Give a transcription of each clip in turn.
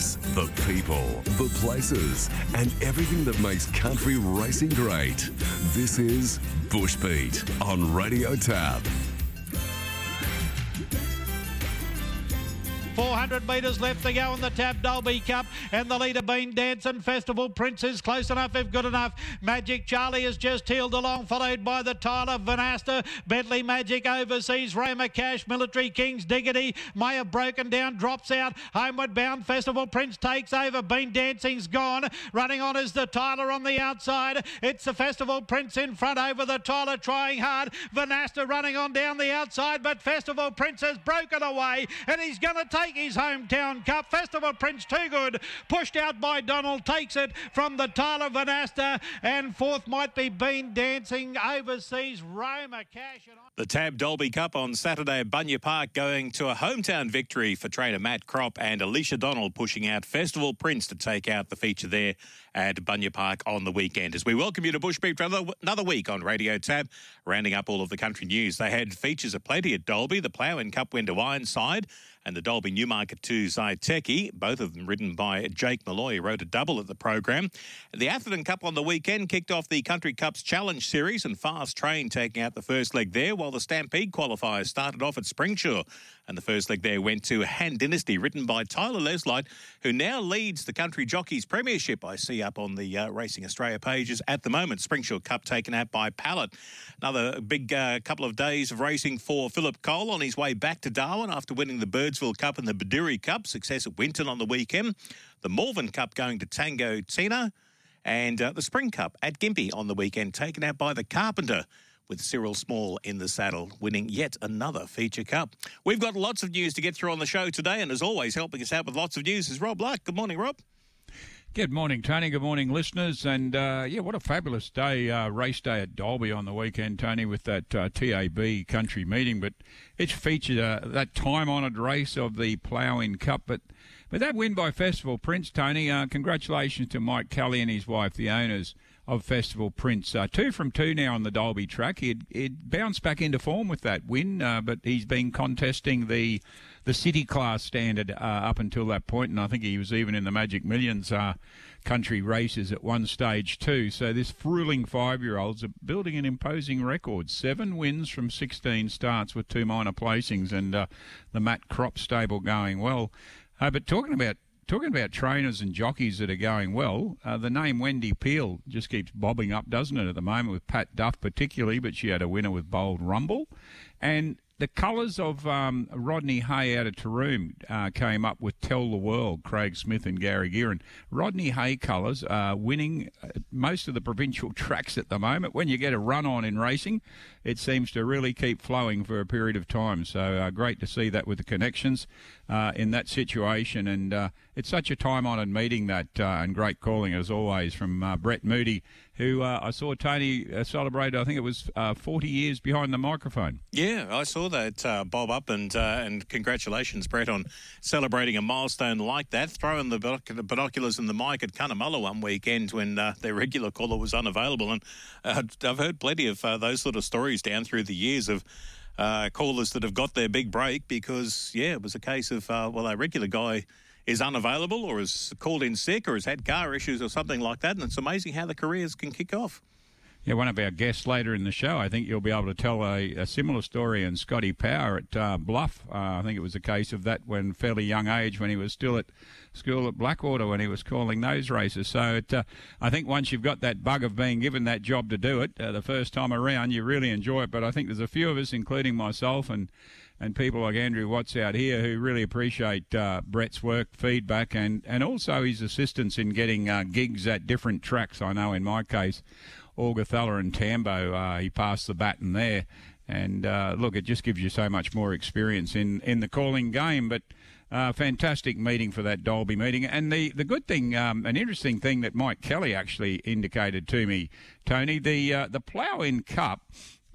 the people, the places, and everything that makes country racing great. This is Bush Beat on Radio Tab. 400 metres left to go in the Tab Dalby Cup, and the leader Bean Dancing Festival Prince is close enough if good enough. Magic Charlie has just heeled along, followed by the Tyler Van Aster, Bentley Magic Overseas, Roma Cash, Military Kings, Diggity may have broken down, drops out, homeward bound. Festival Prince takes over. Bean Dancing's gone. Running on is the Tyler on the outside. It's the Festival Prince in front over the Tyler, trying hard. Van Aster running on down the outside, but Festival Prince has broken away, and he's going to take his hometown cup. Festival Prince Too Good, pushed out by Donald, takes it from the Tyler Van Aster, and fourth might be Bean Dancing overseas. Roma Cash. The Tab Dalby Cup on Saturday at Bunya Park going to a hometown victory for trainer Matt Crop and Alicia Donald pushing out Festival Prince to take out the feature there at Bunya Park on the weekend. As we welcome you to Bush Beat for another week on Radio Tab, rounding up all of the country news. They had features aplenty at Dalby. The Plough Inn Cup went to Ironside and the Dalby Newmarket 2 Zyteki, both of them ridden by Jake Malloy, who wrote a double at the program. The Atherton Cup on the weekend kicked off the Country Cups Challenge Series and Fast Train taking out the first leg there, while the Stampede qualifiers started off at Springsure. And the first leg there went to Han Dynasty, written by Tyler Leslight, who now leads the Country Jockeys Premiership. I see up on the uh, Racing Australia pages at the moment. Springsure Cup taken out by Pallet. Another big uh, couple of days of racing for Philip Cole on his way back to Darwin after winning the Birdsville Cup and the Bedourie Cup. Success at Winton on the weekend. The Malvern Cup going to Tango Tina. And uh, the Spring Cup at Gympie on the weekend, taken out by the Carpenter with Cyril Small in the saddle, winning yet another feature cup. We've got lots of news to get through on the show today, and as always, helping us out with lots of news is Rob Luck. Good morning, Rob. Good morning, Tony. Good morning, listeners. And uh, yeah, what a fabulous day, uh, race day at Dalby on the weekend, Tony, with that uh, TAB country meeting. But it's featured uh, that time honoured race of the Plough Inn Cup. But but that win by Festival Prince, Tony, uh, congratulations to Mike Kelly and his wife, the owners of Festival Prince. Uh, two from two now on the Dalby track. He'd, he'd bounced back into form with that win, uh, but he's been contesting the the city class standard uh, up until that point, and I think he was even in the Magic Millions uh, country races at one stage too. So this fruling five-year-olds building an imposing record: seven wins from 16 starts with two minor placings, and uh, the Matt Crop stable going well. Uh, but talking about talking about trainers and jockeys that are going well, uh, the name Wendy Peel just keeps bobbing up, doesn't it, at the moment with Pat Duff particularly, but she had a winner with Bold Rumble. And the colours of um, Rodney Hay out of Taroom uh, came up with Tell the World, Craig Smith and Gary Gearin. Rodney Hay colours are winning uh, most of the provincial tracks at the moment. When you get a run on in racing, it seems to really keep flowing for a period of time. So uh, great to see that with the connections uh, in that situation. And uh, it's such a time honoured meeting that, uh, and great calling as always from Brett Moody who uh, I saw Tony uh, celebrate. I think it was uh, 40 years behind the microphone. Yeah, I saw that uh, bob up, and uh, and congratulations, Brett, on celebrating a milestone like that. Throwing the binoculars and the mic at Cunnamulla one weekend when uh, their regular caller was unavailable, and I've heard plenty of those sort of stories down through the years of. callers that have got their big break because, yeah, it was a case of, well, a regular guy is unavailable or is called in sick or has had car issues or something like that. And it's amazing how the careers can kick off. Yeah, one of our guests later in the show, I think you'll be able to tell a, a similar story in Scotty Power at uh, Bluff. Uh, I think it was a case of that when fairly young age, when he was still at school at Blackwater, when he was calling those races. So it, uh, I think once you've got that bug of being given that job to do it uh, the first time around, you really enjoy it. But I think there's a few of us, including myself and and people like Andrew Watts out here who really appreciate uh, Brett's work, feedback, and, and also his assistance in getting uh, gigs at different tracks. I know in my case, Augathella and Tambo, uh, he passed the baton there. And uh, look, it just gives you so much more experience in, in the calling game. But uh, fantastic meeting for that Dalby meeting. And the, the good thing, um, an interesting thing that Mike Kelly actually indicated to me, Tony, the, uh, the Plough Inn Cup.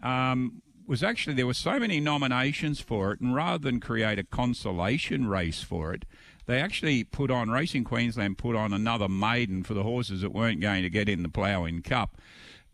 Um, was actually there were so many nominations for it, and rather than create a consolation race for it, they actually put on Racing Queensland put on another maiden for the horses that weren't going to get in the Plough Inn Cup.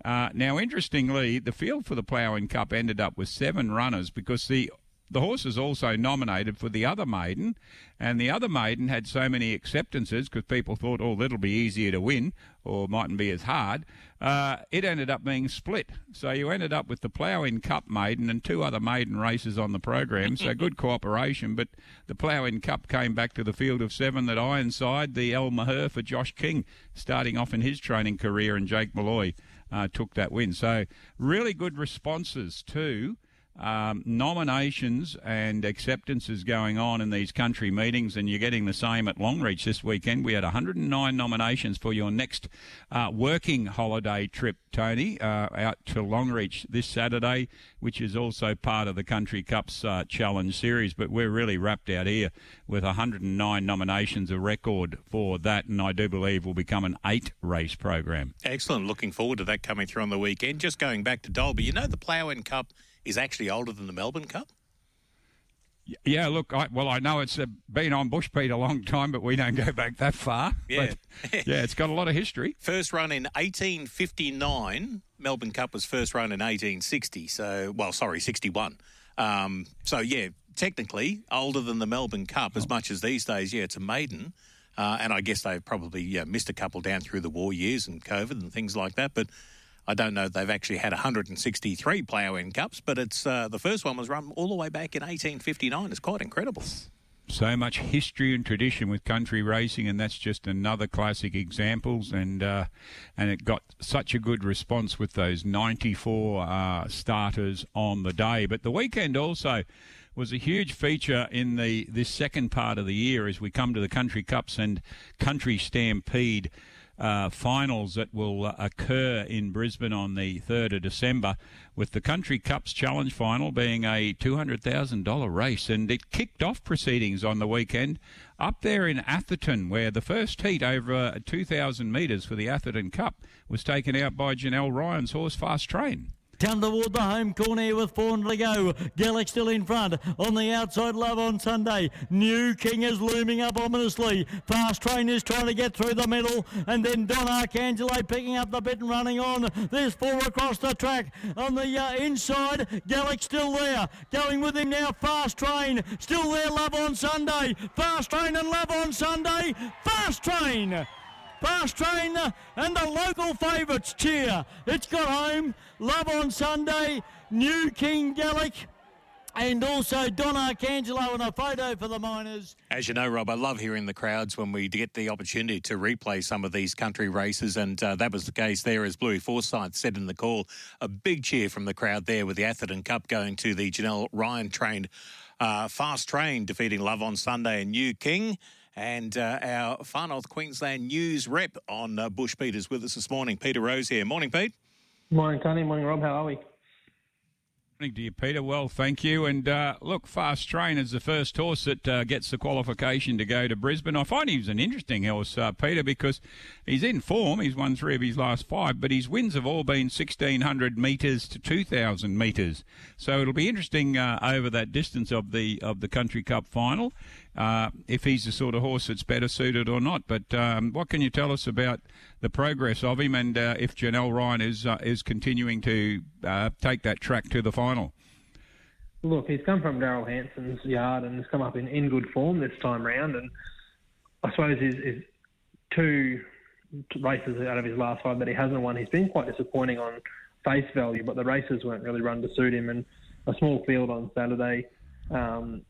Uh, now, interestingly, the field for the Plough Inn Cup ended up with seven runners because the the horse is also nominated for the other maiden, and the other maiden had so many acceptances because people thought, oh, that'll be easier to win or mightn't be as hard. Uh, it ended up being split. So you ended up with the Plough Inn Cup maiden and two other maiden races on the program. So good cooperation. But the Plough Inn Cup came back to the field of seven that Ironside, the El Maher for Josh King, starting off in his training career, and Jake Malloy uh, took that win. So really good responses too um, nominations and acceptances going on in these country meetings, and you're getting the same at Longreach this weekend. We had 109 nominations for your next uh, working holiday trip, Tony, uh, out to Longreach this Saturday, which is also part of the Country Cups uh, Challenge Series. But we're really wrapped out here with 109 nominations, a record for that, and I do believe will become an eight race program. Excellent. Looking forward to that coming through on the weekend. Just going back to Dalby, you know the Plough Inn Cup is actually older than the Melbourne Cup? Yeah, look, I, well, I know it's been on Bush Beat a long time, but we don't go back that far. Yeah. But, yeah, it's got a lot of history. First run in 1859. Melbourne Cup was first run in 1860. So, well, sorry, 61. Um, so, yeah, technically older than the Melbourne Cup, as oh. much as these days, yeah, it's a maiden. Uh, and I guess they've probably yeah, missed a couple down through the war years and COVID and things like that. But I don't know they've actually had 163 Plough Inn Cups, but it's uh, the first one was run all the way back in 1859. It's quite incredible. So much history and tradition with country racing, and that's just another classic examples. And uh, and it got such a good response with those 94 uh, starters on the day. But the weekend also was a huge feature in the this second part of the year as we come to the country cups and country stampede uh, finals that will uh, occur in Brisbane on the 3rd of December, with the Country Cups Challenge final being a $200,000 race. And it kicked off proceedings on the weekend up there in Atherton, where the first heat over 2,000 metres for the Atherton Cup was taken out by Janelle Ryan's horse Fast Train. Toward the home corner here with four to go. Gallic still in front. On the outside, Love on Sunday. New King is looming up ominously. Fast Train is trying to get through the middle. And then Don Arcangelo picking up the bit and running on. There's four across the track. On the uh, inside, Gallic still there. Going with him now, Fast Train. Still there, Love on Sunday. Fast Train and Love on Sunday. Fast Train. Fast Train and the local favourites cheer. It's got home. Love on Sunday. New King Gallic. And also Don Arcangelo and a photo for the Miners. As you know, Rob, I love hearing the crowds when we get the opportunity to replay some of these country races, and uh, that was the case there, as Bluey Forsyth said in the call. A big cheer from the crowd there with the Atherton Cup going to the Janelle Ryan trained uh, fast train, defeating Love on Sunday and New King. And uh, our Far North Queensland news rep on uh, Bush Beat is with us this morning. Peter Rose here. Morning, Pete. Morning, Tony. Morning, Rob. How are we? Morning to you, Peter. Well, thank you. And uh, look, Fast Train is the first horse that uh, gets the qualification to go to Brisbane. I find he's an interesting horse, uh, Peter, because he's in form. He's won three of his last five, but his wins have all been 1,600 metres to 2,000 metres. So it'll be interesting uh, over that distance of the of the Country Cup final uh, if he's the sort of horse that's better suited or not. But um, what can you tell us about the progress of him, and uh, if Janelle Ryan is uh, is continuing to uh, take that track to the final? Look, he's come from Daryl Hanson's yard and has come up in, in good form this time round, and I suppose his, his two races out of his last five that he hasn't won, he's been quite disappointing on face value, but the races weren't really run to suit him, and a small field on Saturday. Um,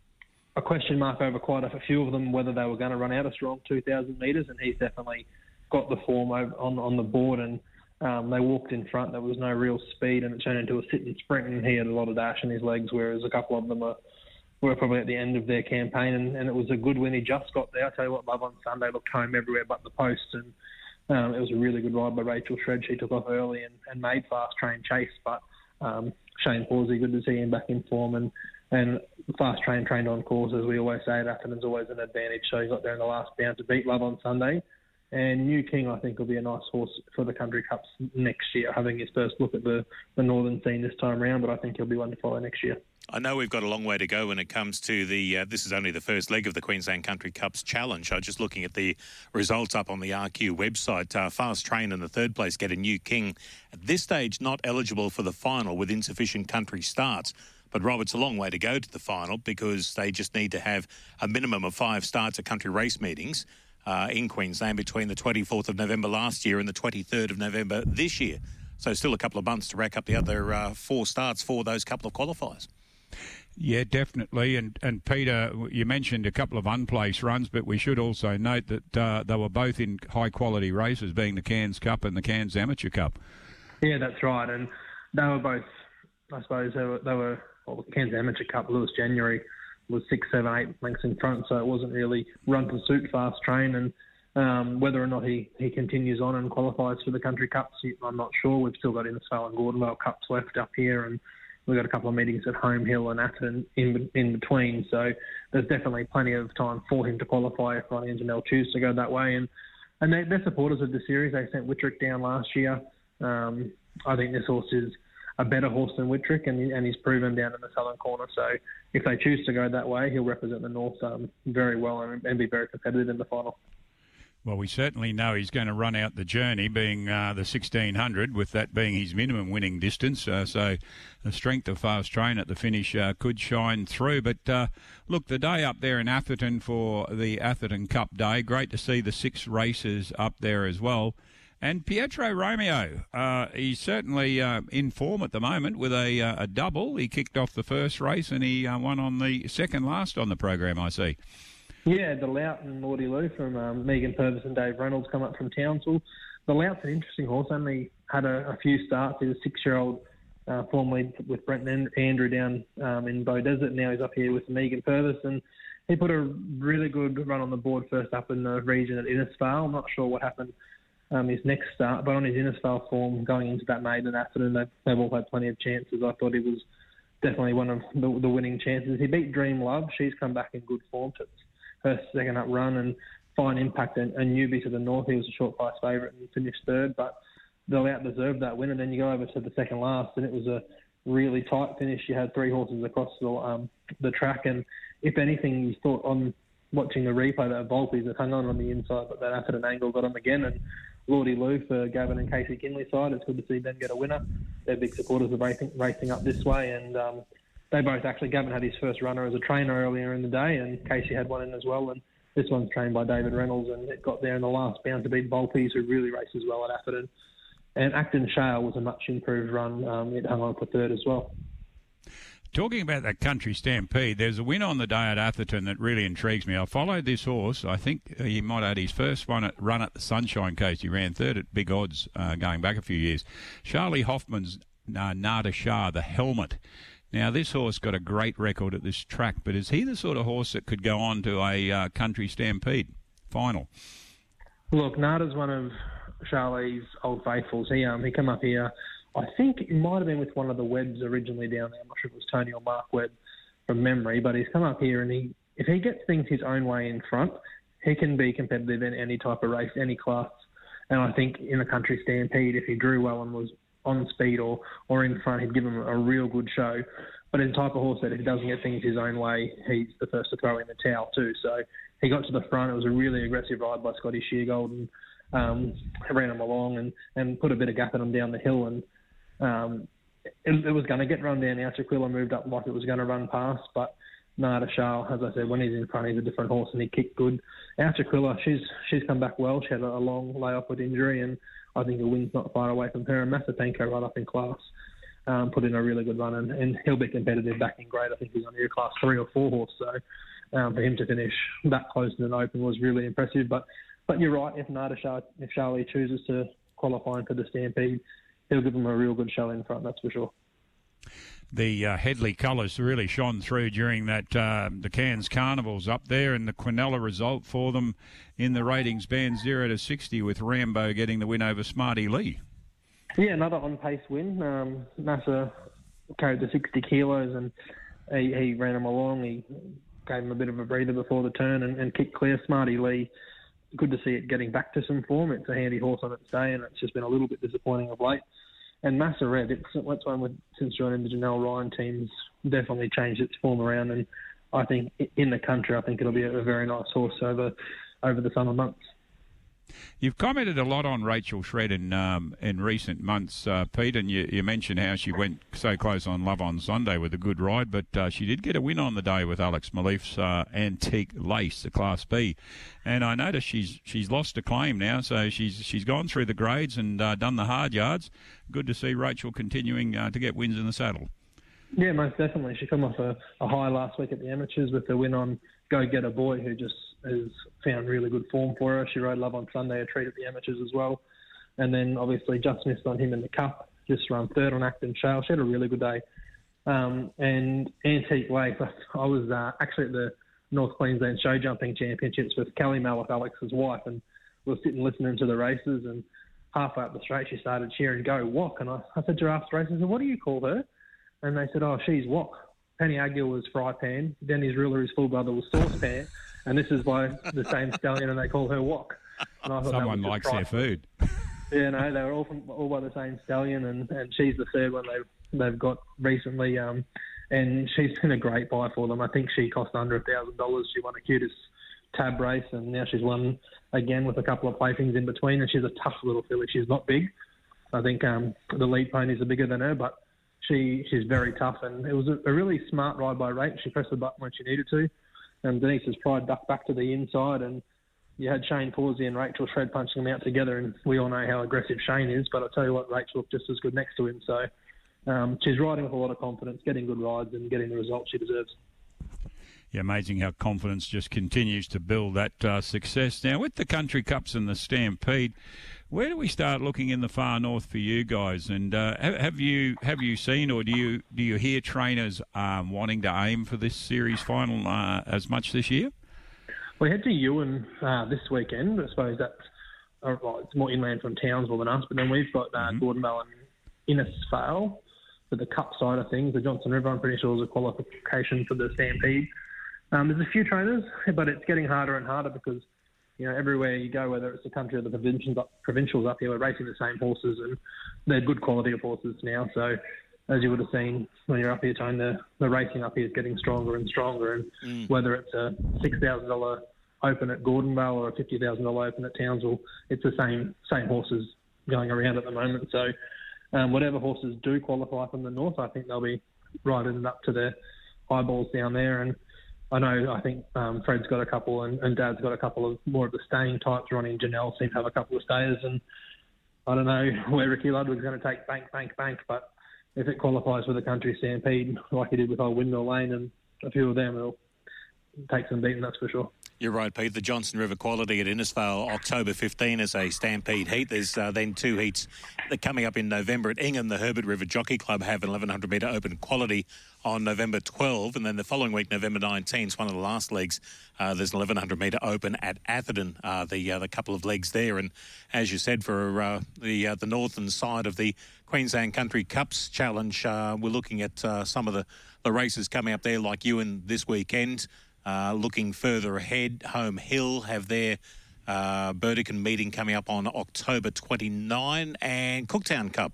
a question mark over quite a few of them whether they were going to run out a strong 2,000 metres, and he's definitely got the form on on the board. And um, they walked in front. There was no real speed, and it turned into a sit and sprint. And he had a lot of dash in his legs, whereas a couple of them were were probably at the end of their campaign. And, and it was a good win. He just got there. I tell you what, Love on Sunday looked home everywhere but the post, and um, it was a really good ride by Rachel Shred. She took off early and, and made fast train chase, but um, Shane Pawsey, good to see him back in form and and fast train trained on course, as we always say, at Atherton's always an advantage. So he got there in the last bound to beat Love on Sunday. And New King, I think, will be a nice horse for the Country Cups next year, having his first look at the, the Northern scene this time around, but I think he'll be one to follow next year. I know we've got a long way to go when it comes to the. Uh, this is only the first leg of the Queensland Country Cups challenge. I was just looking at the results up on the RQ website. Uh, Fast Train in the third place get a new king. At this stage, not eligible for the final with insufficient country starts. But Rob, it's a long way to go to the final because they just need to have a minimum of five starts at country race meetings uh, in Queensland between the 24th of November last year and the 23rd of November this year. So still a couple of months to rack up the other uh, four starts for those couple of qualifiers. Yeah, definitely. And and Peter, you mentioned a couple of unplaced runs, but we should also note that uh, they were both in high quality races, being the Cairns Cup and the Cairns Amateur Cup. Yeah, that's right. And they were both, I suppose, they were, they were well, the Cairns Amateur Cup, Lewis January was six, seven, eight lengths in front, so it wasn't really run to suit fast train. And um, whether or not he, he continues on and qualifies for the country cups, I'm not sure. We've still got Innisfail and Gordonvale Cups left up here, and we've got a couple of meetings at Home Hill and Atherton in in between. So there's definitely plenty of time for him to qualify if and Janelle choose to go that way. And and they, they're supporters of the series. They sent Whitrick down last year. Um, I think this horse is a better horse than Whitrick, and, and he's proven down in the southern corner. So if they choose to go that way, he'll represent the north um, very well and, and, be very competitive in the final. Well, we certainly know he's going to run out the journey, being uh, the 1600, with that being his minimum winning distance. Uh, so the strength of fast train at the finish uh, could shine through. But uh, look, the day up there in Atherton for the Atherton Cup Day, great to see the six races up there as well. And Pietro Romeo, uh, he's certainly uh, in form at the moment with a, a, double. He kicked off the first race and he won on the second last on the program, I see. Yeah, the Lout and Lordy Lou from um, Megan Purvis and Dave Reynolds come up from Townsville. The Lout's an interesting horse, only had a, a few starts. He's a six year old, uh, formerly with Brent and Andrew down um, in Desert. Now he's up here with Megan Purvis. And he put a really good run on the board first up in the region at Innisfail. I'm not sure what happened um, his next start. But on his Innisfail form going into that maiden afternoon, they've, they've all had plenty of chances. I thought he was definitely one of the, the winning chances. He beat Dream Love. She's come back in good form. to her second up run and fine impact and, and newbie to the north. He was a short price favourite and finished third, but they'll out deserve that win. And then you go over to the second last, and it was a really tight finish. You had three horses across the um, the track, and if anything, you thought on watching the replay that Volpes had hung on on the inside, but that Atherton angle got him again. And Lordy Lou for Gavin and Casey Kinley side. It's good to see them get a winner. They're big supporters of racing, racing up this way, and um, they both actually. Gavin had his first runner as a trainer earlier in the day, and Casey had one in as well. And this one's trained by David Reynolds, and it got there in the last bound to beat Volpes, who really races well at Atherton. And Acton Shale was a much improved run. Um, it hung on for third as well. Talking about that country stampede, there's a win on the day at Atherton that really intrigues me. I followed this horse. I think he might have had his first one at, run at the Sunshine Coast. He ran third at big odds uh, going back a few years. Charlie Hoffman's uh, Nada Shah, the helmet. Now, this horse got a great record at this track, but is he the sort of horse that could go on to a uh, country stampede final? Look, Nada's one of Charlie's old faithfuls. He um he came up here I think it might have been with one of the Webbs originally down there. I'm not sure if it was Tony or Mark Webb from memory, but he's come up here and he, if he gets things his own way in front, he can be competitive in any type of race, any class. And I think in a country stampede, if he drew well and was on speed or, or in front, he'd give him a real good show. But in type of horse that if he doesn't get things his own way, he's the first to throw in the towel too. So he got to the front. It was a really aggressive ride by Scotty Sheargold and um, ran him along and, and put a bit of gap in him down the hill. And um, it, it, was going to get run down. Now Chiquilla moved up like it was going to run past, but Nada Shah, as I said, when he's in front, he's a different horse and he kicked good. Our Chiquilla, she's she's come back well. She had a long layoff with injury, and I think the win's not far away from her. And Masapenko right up in class. Um, put in a really good run, and, and he'll be competitive back in grade. I think he's only a class three or four horse, so um, for him to finish that close in an open was really impressive. But but you're right, if Nada if Charlie chooses to qualify for the Stampede, he'll give them a real good show in front, that's for sure. The uh, Headley colours really shone through during that uh, the Cairns Carnivals up there, and the Quinella result for them in the ratings band zero to sixty, with Rambo getting the win over Smarty Lee. Yeah, another on pace win. Um, carried the sixty kilos, and he, he, ran him along. He gave him a bit of a breather before the turn and, and kicked clear. Smarty Lee good to see it getting back to some form. It's a handy horse on its day, and it's just been a little bit disappointing of late. And Massa Red, it's what's one with since joining the Janelle Ryan team's definitely changed its form around, and I think in the country, I think it'll be a very nice horse over over the summer months. You've commented a lot on Rachel Shred in um, in recent months, uh, Pete, and you, you, mentioned how she went so close on Love on Sunday with a good ride, but uh, she did get a win on the day with Alex Malief's uh, Antique Lace, the Class B, and I notice she's she's lost a claim now, so she's she's gone through the grades and uh, done the hard yards. Good to see Rachel continuing uh, to get wins in the saddle. Yeah, most definitely. She come off a, a high last week at the amateurs with the win on Go Get a Boy, who just has found really good form for her. She rode Love on Sunday, a treat at the amateurs as well. And then obviously just missed on him in the Cup, just run third on Acton Trail. She had a really good day. Um, and Antique Lace, I was uh, actually at the North Queensland Show Jumping Championships with Kelly Mallett, Alex's wife, and we were sitting listening to the races. And halfway up the straight, she started cheering, "Go Wok. And I, I said to her after races, "What do you call her?" And they said, "Oh, she's Walk." Penny Aguilar was Fry Pan. Denny's ruler, his full brother, was Saucepan and this is by the same stallion, and they call her Wok. Someone likes their food. yeah, no, they were all from, all by the same stallion, and, and she's the third one they've they've got recently. Um, and she's been a great buy for them. I think she cost under a thousand dollars. She won a cutest tab race, and now she's won again with a couple of playthings in between. And she's a tough little filly. She's not big. I think um, the lead ponies are bigger than her, but she she's very tough. And it was a, a really smart ride by Rate. She pressed the button when she needed to and Denise's pride ducked back to the inside, and you had Shane Pawsey and Rachel Shred punching them out together, and we all know how aggressive Shane is. But I tell you what, Rachel looked just as good next to him. So um, she's riding with a lot of confidence, getting good rides, and getting the results she deserves. Yeah, amazing how confidence just continues to build that uh, success. Now, with the Country Cups and the Stampede, where do we start looking in the far north for you guys? And uh, have you have you seen or do you do you hear trainers um, wanting to aim for this series final uh, as much this year? We head to Ewan uh, this weekend. I suppose that's uh, well, it's more inland from Townsville than us, but then we've got uh, mm-hmm. Gordonvale and Innisfail for the Cup side of things. The Johnstone River, I'm pretty sure, is a qualification for the Stampede. Um, there's a few trainers, but it's getting harder and harder because you know, everywhere you go, whether it's the country or the provincials, provincials up here, we're racing the same horses, and they're good quality of horses now. So, as you would have seen when you're up here, Tone, the, the racing up here is getting stronger and stronger. And mm. whether it's a six thousand dollar open at Gordonvale or a fifty thousand dollar open at Townsville, it's the same same horses going around at the moment. So, um, whatever horses do qualify from the north, I think they'll be riding up to their eyeballs down there and I know I think um, Fred's got a couple and, and, Dad's got a couple of more of the staying types. Ronnie and Janelle seem to have a couple of stayers, and I don't know where Ricky Ludwig's going to take bank, bank, bank. But if it qualifies for the country stampede like he did with old Windmill Lane and a few of them, it'll take some beating, that's for sure. You're right, Pete. The Johnstone River Quality at Innisfail, October 15 is a stampede heat. There's uh, then two heats that coming up in November at Ingham. The Herbert River Jockey Club have an 1100 metre open quality on November 12, and then the following week, November 19, is one of the last legs. Uh, there's an 1100 metre open at Atherton. Uh, the uh, the couple of legs there, and as you said, for uh, the uh, the northern side of the Queensland Country Cups Challenge, we're looking at some of the the races coming up there, like Ewan this weekend. Uh, looking further ahead, Home Hill have their uh, Burdekin meeting coming up on October 29, and Cooktown Cup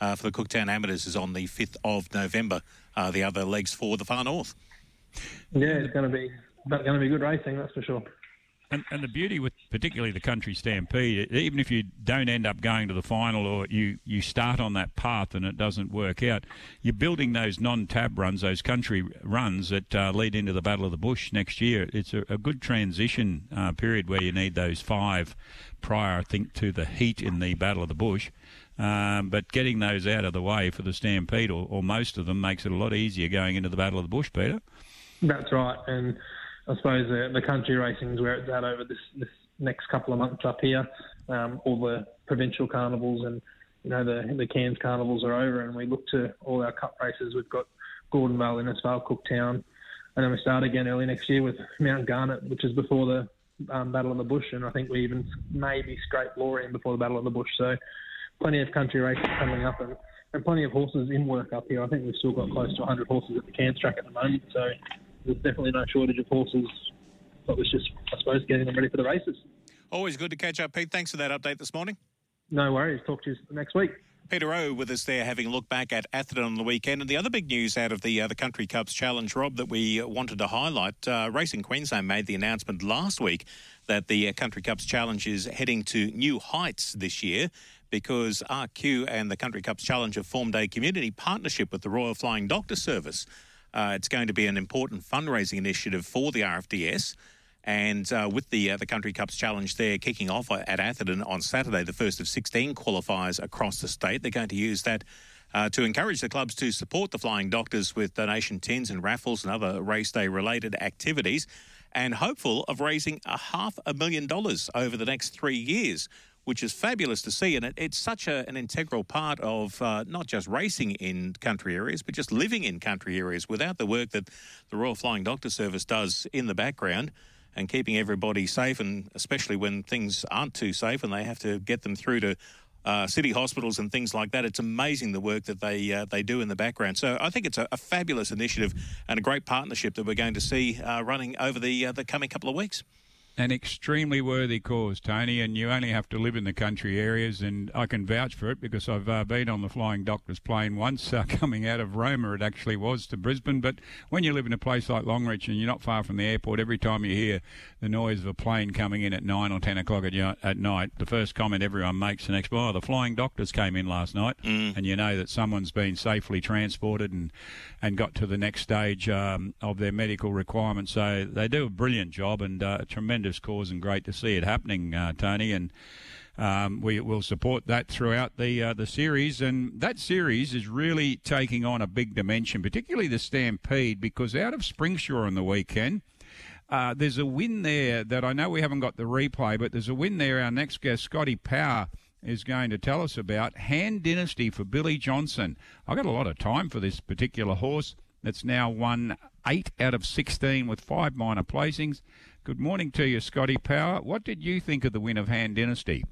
uh, for the Cooktown Amateurs is on the 5th of November. Uh, the other legs for the far north. Yeah, it's going to be going to be good racing, that's for sure. And, and the beauty with particularly the country stampede, even if you don't end up going to the final or you, you start on that path and it doesn't work out, you're building those non-tab runs, those country runs that uh, lead into the Battle of the Bush next year. It's a, a good transition uh, period where you need those five prior, I think, to the heat in the Battle of the Bush. Um, but getting those out of the way for the stampede, or, or most of them, makes it a lot easier going into the Battle of the Bush, Peter. That's right, and I suppose the, the country racing is where it's at over this, this next couple of months up here. Um, all the provincial carnivals and you know the the Cairns carnivals are over, and we look to all our cup races. We've got Gordon Vale, Innisfail, Cooktown, and then we start again early next year with Mount Garnet, which is before the um, Battle of the Bush, and I think we even maybe scrape Laura before the Battle of the Bush. So plenty of country races coming up, and, and plenty of horses in work up here. I think we've still got close to 100 horses at the Cairns track at the moment, so there's definitely no shortage of horses. But was just, I suppose, getting them ready for the races. Always good to catch up, Pete. Thanks for that update this morning. No worries. Talk to you next week. Peter O with us there, having a look back at Atherton on the weekend. And the other big news out of the uh, the Country Cups Challenge, Rob, that we wanted to highlight, uh, Racing Queensland made the announcement last week that the uh, Country Cups Challenge is heading to new heights this year because RQ and the Country Cups Challenge have formed a community partnership with the Royal Flying Doctor Service. Uh, it's going to be an important fundraising initiative for the RFDS. And uh, with the uh, the Country Cups Challenge there kicking off at Atherton on Saturday, the first of 16 qualifiers across the state, they're going to use that uh, to encourage the clubs to support the Flying Doctors with donation tins and raffles and other race day related activities, and hopeful of raising a half a million dollars over the next three years. Which is fabulous to see, and it, it's such a, an integral part of uh, not just racing in country areas, but just living in country areas. Without the work that the Royal Flying Doctor Service does in the background, and keeping everybody safe, and especially when things aren't too safe and they have to get them through to uh, city hospitals and things like that. It's amazing the work that they uh, they do in the background. So I think it's a, a, fabulous initiative and a great partnership that we're going to see uh, running over the uh, the coming couple of weeks an extremely worthy cause, Tony, and you only have to live in the country areas, and I can vouch for it because I've uh, been on the Flying Doctors plane once uh, coming out of Roma. It actually was to Brisbane, but when you live in a place like Longreach and you're not far from the airport, every time you hear the noise of a plane coming in at nine or ten o'clock at, at night, the first comment everyone makes the next, "Oh, the Flying Doctors came in last night," mm. and you know that someone's been safely transported and and got to the next stage um, of their medical requirements. So they do a brilliant job and uh, a tremendous cause, and great to see it happening, uh, Tony. And um, we will support that throughout the uh, the series, and that series is really taking on a big dimension, particularly the Stampede, because out of Springsure on the weekend. Uh, there's a win there that I know we haven't got the replay, but there's a win there. Our next guest, Scotty Power, is going to tell us about Hand Dynasty for Billy Johnson. I've got a lot of time for this particular horse that's now won eight out of 16 with five minor placings. Good morning to you, Scotty Power. What did you think of the win of Hand Dynasty?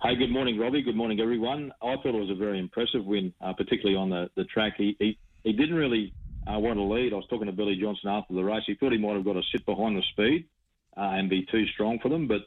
Hey, good morning, Robbie. Good morning, everyone. I thought it was a very impressive win, uh, particularly on the, the track. He, he, he didn't really uh, want to lead. I was talking to Billy Johnson after the race. He thought he might have got to sit behind the speed uh, and be too strong for them, but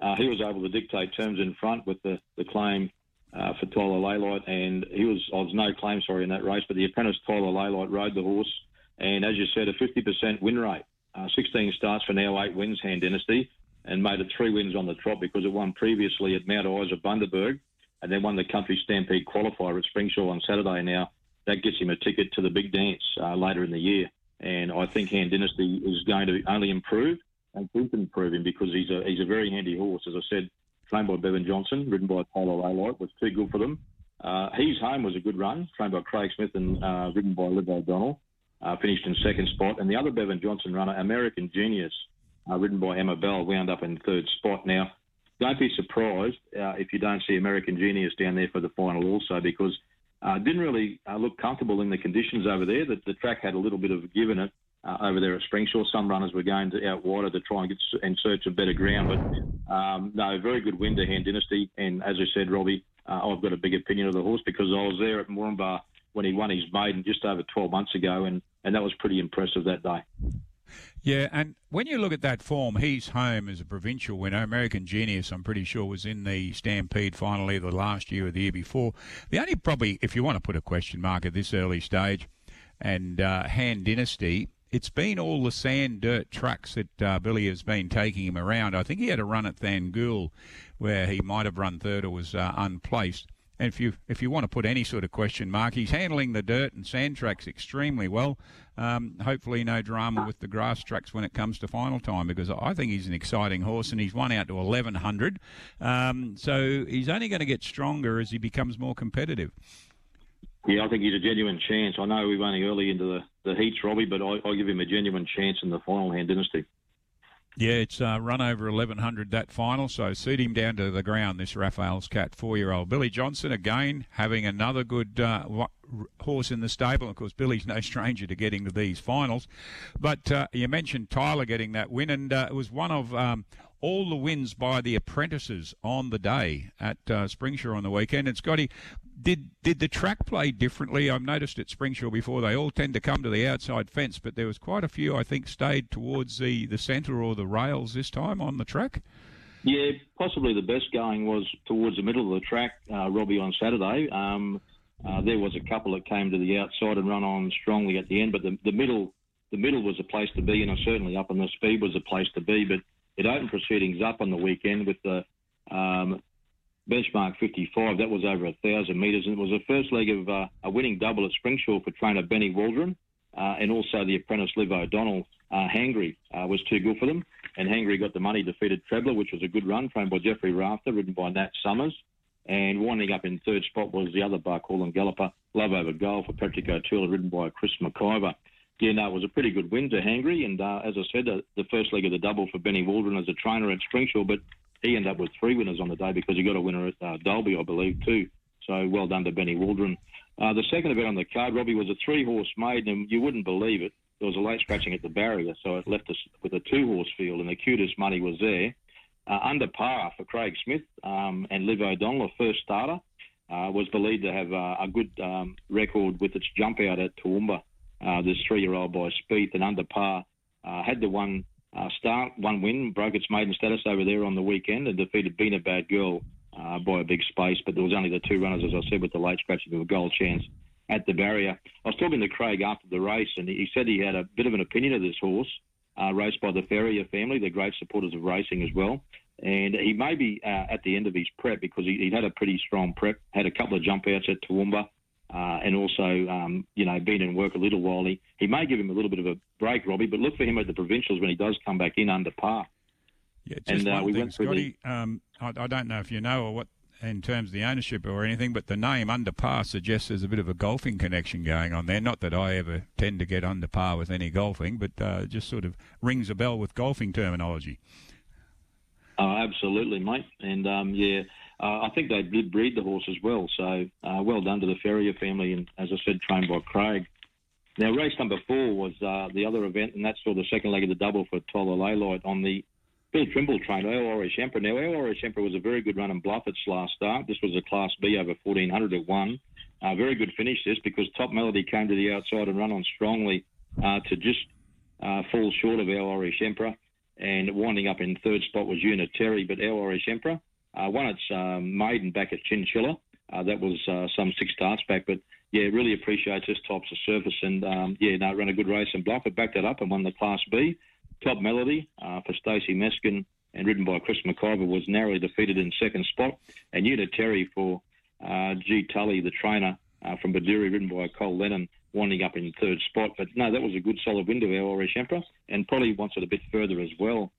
uh, he was able to dictate terms in front with the, the claim uh, for Tyler Laylight, and he was, I was no claim, sorry, in that race, but the apprentice Tyler Laylight rode the horse, and as you said, a 50% win rate. Uh, 16 starts for now, eight wins, Hand Dynasty, and made it three wins on the trot because it won previously at Mount Isa Bundaberg, and then won the Country Stampede qualifier at Springsure on Saturday. Now, that gets him a ticket to the big dance uh, later in the year. And I think Hand Dynasty is going to only improve and keep improving because he's a he's a very handy horse. As I said, trained by Bevan Johnson, ridden by Tyler Laylight, was too good for them. Uh, He's Home was a good run, trained by Craig Smith and uh, ridden by Liv O'Donnell. Uh, finished in second spot. And the other Bevan Johnson runner, American Genius, uh, ridden by Emma Bell, wound up in third spot. Now, don't be surprised uh, if you don't see American Genius down there for the final also because uh, didn't really uh, look comfortable in the conditions over there. The, the track had a little bit of a give in it uh, over there at Springsure. Some runners were going to out wider to try and get in search of better ground. But um, no, very good win to Hand Dynasty. And as I said, Robbie, uh, I've got a big opinion of the horse because I was there at Moranbah when he won his maiden just over 12 months ago, and, and that was pretty impressive that day. Yeah, and when you look at that form, he's home as a provincial winner. American Genius, I'm pretty sure, was in the Stampede final either last year or the year before. The only probably, if you want to put a question mark at this early stage, and uh, Hand Dynasty, it's been all the sand dirt tracks that uh, Billy has been taking him around. I think he had a run at Thangool where he might have run third or was uh, unplaced. And if you if you want to put any sort of question mark, he's handling the dirt and sand tracks extremely well. Um, hopefully, no drama with the grass tracks when it comes to final time because I think he's an exciting horse and he's won out to 1100. Um, so he's only going to get stronger as he becomes more competitive. Yeah, I think he's a genuine chance. I know we're running early into the, the heats, Robbie, but I, I give him a genuine chance in the final hand dynasty. Yeah, it's uh, run over 1100 that final, so suit him down to the ground, this Raphael's Cat four year old. Billy Johnson, again, having another good uh, horse in the stable. Of course, Billy's no stranger to getting to these finals. But uh, you mentioned Tyler getting that win, and uh, it was one of um, all the wins by the apprentices on the day at uh, Springsure on the weekend. And Scotty, did did the track play differently? I've noticed at Springsure before they all tend to come to the outside fence, but there was quite a few I think stayed towards the the centre or the rails this time on the track. Yeah, possibly the best going was towards the middle of the track, uh, Robbie, on Saturday. Um, uh, there was a couple that came to the outside and run on strongly at the end, but the, the middle the middle was a place to be, and certainly up on the speed was a place to be. But it opened proceedings up on the weekend with the um, benchmark 55. That was over a thousand metres, and it was the first leg of uh, a winning double at Springsure for trainer Benny Waldron, uh, and also the apprentice Liv O'Donnell. Uh, Hangry uh, was too good for them, and Hangry got the money, defeated Trebler, which was a good run, trained by Jeffrey Rafter, ridden by Nat Summers. And winding up in third spot was the other Buck Hall Galloper, Love Over Goal for Patrick O'Toole, ridden by Chris McIver. Yeah, no, it was a pretty good win to Hangry, and uh, as I said, uh, the first leg of the double for Benny Waldron as a trainer at Springsure, but he ended up with three winners on the day because he got a winner at uh, Dalby, I believe, too. So well done to Benny Waldron. Uh, the second event on the card, Robbie, was a three-horse maiden, and you wouldn't believe it. There was a late scratching at the barrier, so it left us with a two-horse field, and the cutest money was there. Uh, under par for Craig Smith um, and Liv O'Donnell, a first starter, uh, was believed to have uh, a good um, record with its jump out at Toowoomba. Uh, this three-year-old by Spieth and under par uh, had the one uh, start, one win, broke its maiden status over there on the weekend and defeated Being a Bad Girl uh, by a big space. But there was only the two runners, as I said, with the late scratching of a goal chance at the barrier. I was talking to Craig after the race, and he said he had a bit of an opinion of this horse, uh, raced by the Ferrier family. They're great supporters of racing as well. And he may be uh, at the end of his prep because he, would had a pretty strong prep, had a couple of jump outs at Toowoomba, uh, and also, um, you know, been in work a little while. He, he may give him a little bit of a break, Robbie, but look for him at the provincials when he does come back in under par. Yeah, just and, uh, one we thing, Scotty. The... Um, I, I, don't know if you know or what in terms of the ownership or anything, but the name under par suggests there's a bit of a golfing connection going on there. Not that I ever tend to get under par with any golfing, but uh, just sort of rings a bell with golfing terminology. Oh, absolutely, mate. And um, yeah, uh, I think they did breed the horse as well. So uh, well done to the Ferrier family, and as I said, trained by Craig. Now, race number four was uh, the other event, and that's for the second leg of the double for Tola Laylight on the Bill Trimble trained El Irish Emperor. Now, El Irish Emperor was a very good run in Bluff its last start. This was a Class B over 1400 at one. Uh, very good finish this because Top Melody came to the outside and run on strongly uh, to just uh, fall short of El Irish Emperor. And winding up in third spot was Unitary, but El Irish Emperor uh, won its um, maiden back at Chinchilla. Uh, that was uh, some six starts back, but yeah, really appreciates this types of surface. And um, yeah, no, ran a good race in Bluff. It backed it up and won the Class B. Top Melody uh, for Stacey Meskin and ridden by Chris McIver was narrowly defeated in second spot. And Unitary for uh, G. Tully, the trainer uh, from Bedourie, ridden by Cole Lennon, winding up in third spot. But no, that was a good solid win to our Irish Emperor and probably wants it a bit further as well.